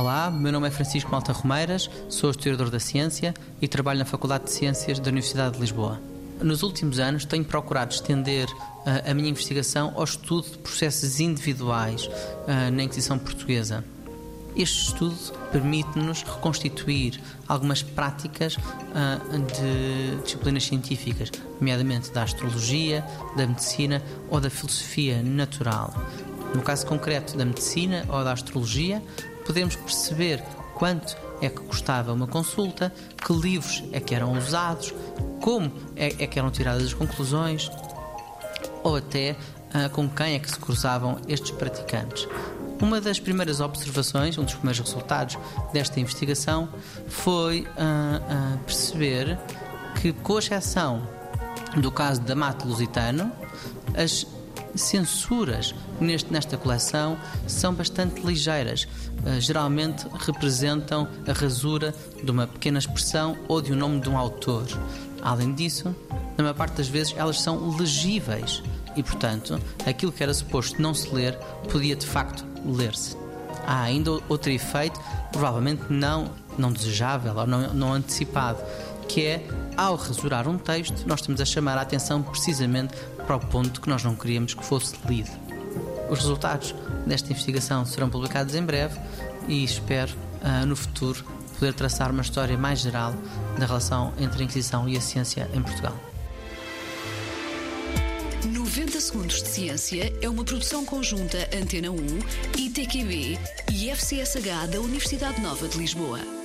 Olá, meu nome é Francisco Malta Romeiras, sou historiador da ciência e trabalho na Faculdade de Ciências da Universidade de Lisboa. Nos últimos anos tenho procurado estender uh, a minha investigação ao estudo de processos individuais uh, na Inquisição Portuguesa. Este estudo permite-nos reconstituir algumas práticas uh, de disciplinas científicas, nomeadamente da astrologia, da medicina ou da filosofia natural. No caso concreto da medicina ou da astrologia, podemos perceber quanto é que custava uma consulta, que livros é que eram usados, como é, é que eram tiradas as conclusões, ou até uh, com quem é que se cruzavam estes praticantes. Uma das primeiras observações, um dos primeiros resultados desta investigação foi uh, uh, perceber que, com exceção do caso da Mate Lusitano, as censuras neste, nesta coleção são bastante ligeiras. Uh, geralmente representam a rasura de uma pequena expressão ou de um nome de um autor. Além disso, na maior parte das vezes elas são legíveis e, portanto, aquilo que era suposto não se ler podia de facto ler-se. Há ainda outro efeito, provavelmente não, não desejável ou não, não antecipado, que é, ao rasurar um texto, nós estamos a chamar a atenção precisamente para o ponto que nós não queríamos que fosse lido. Os resultados desta investigação serão publicados em breve e espero, uh, no futuro, poder traçar uma história mais geral da relação entre a Inquisição e a ciência em Portugal. 90 Segundos de Ciência é uma produção conjunta Antena 1, ITQB e FCSH da Universidade Nova de Lisboa.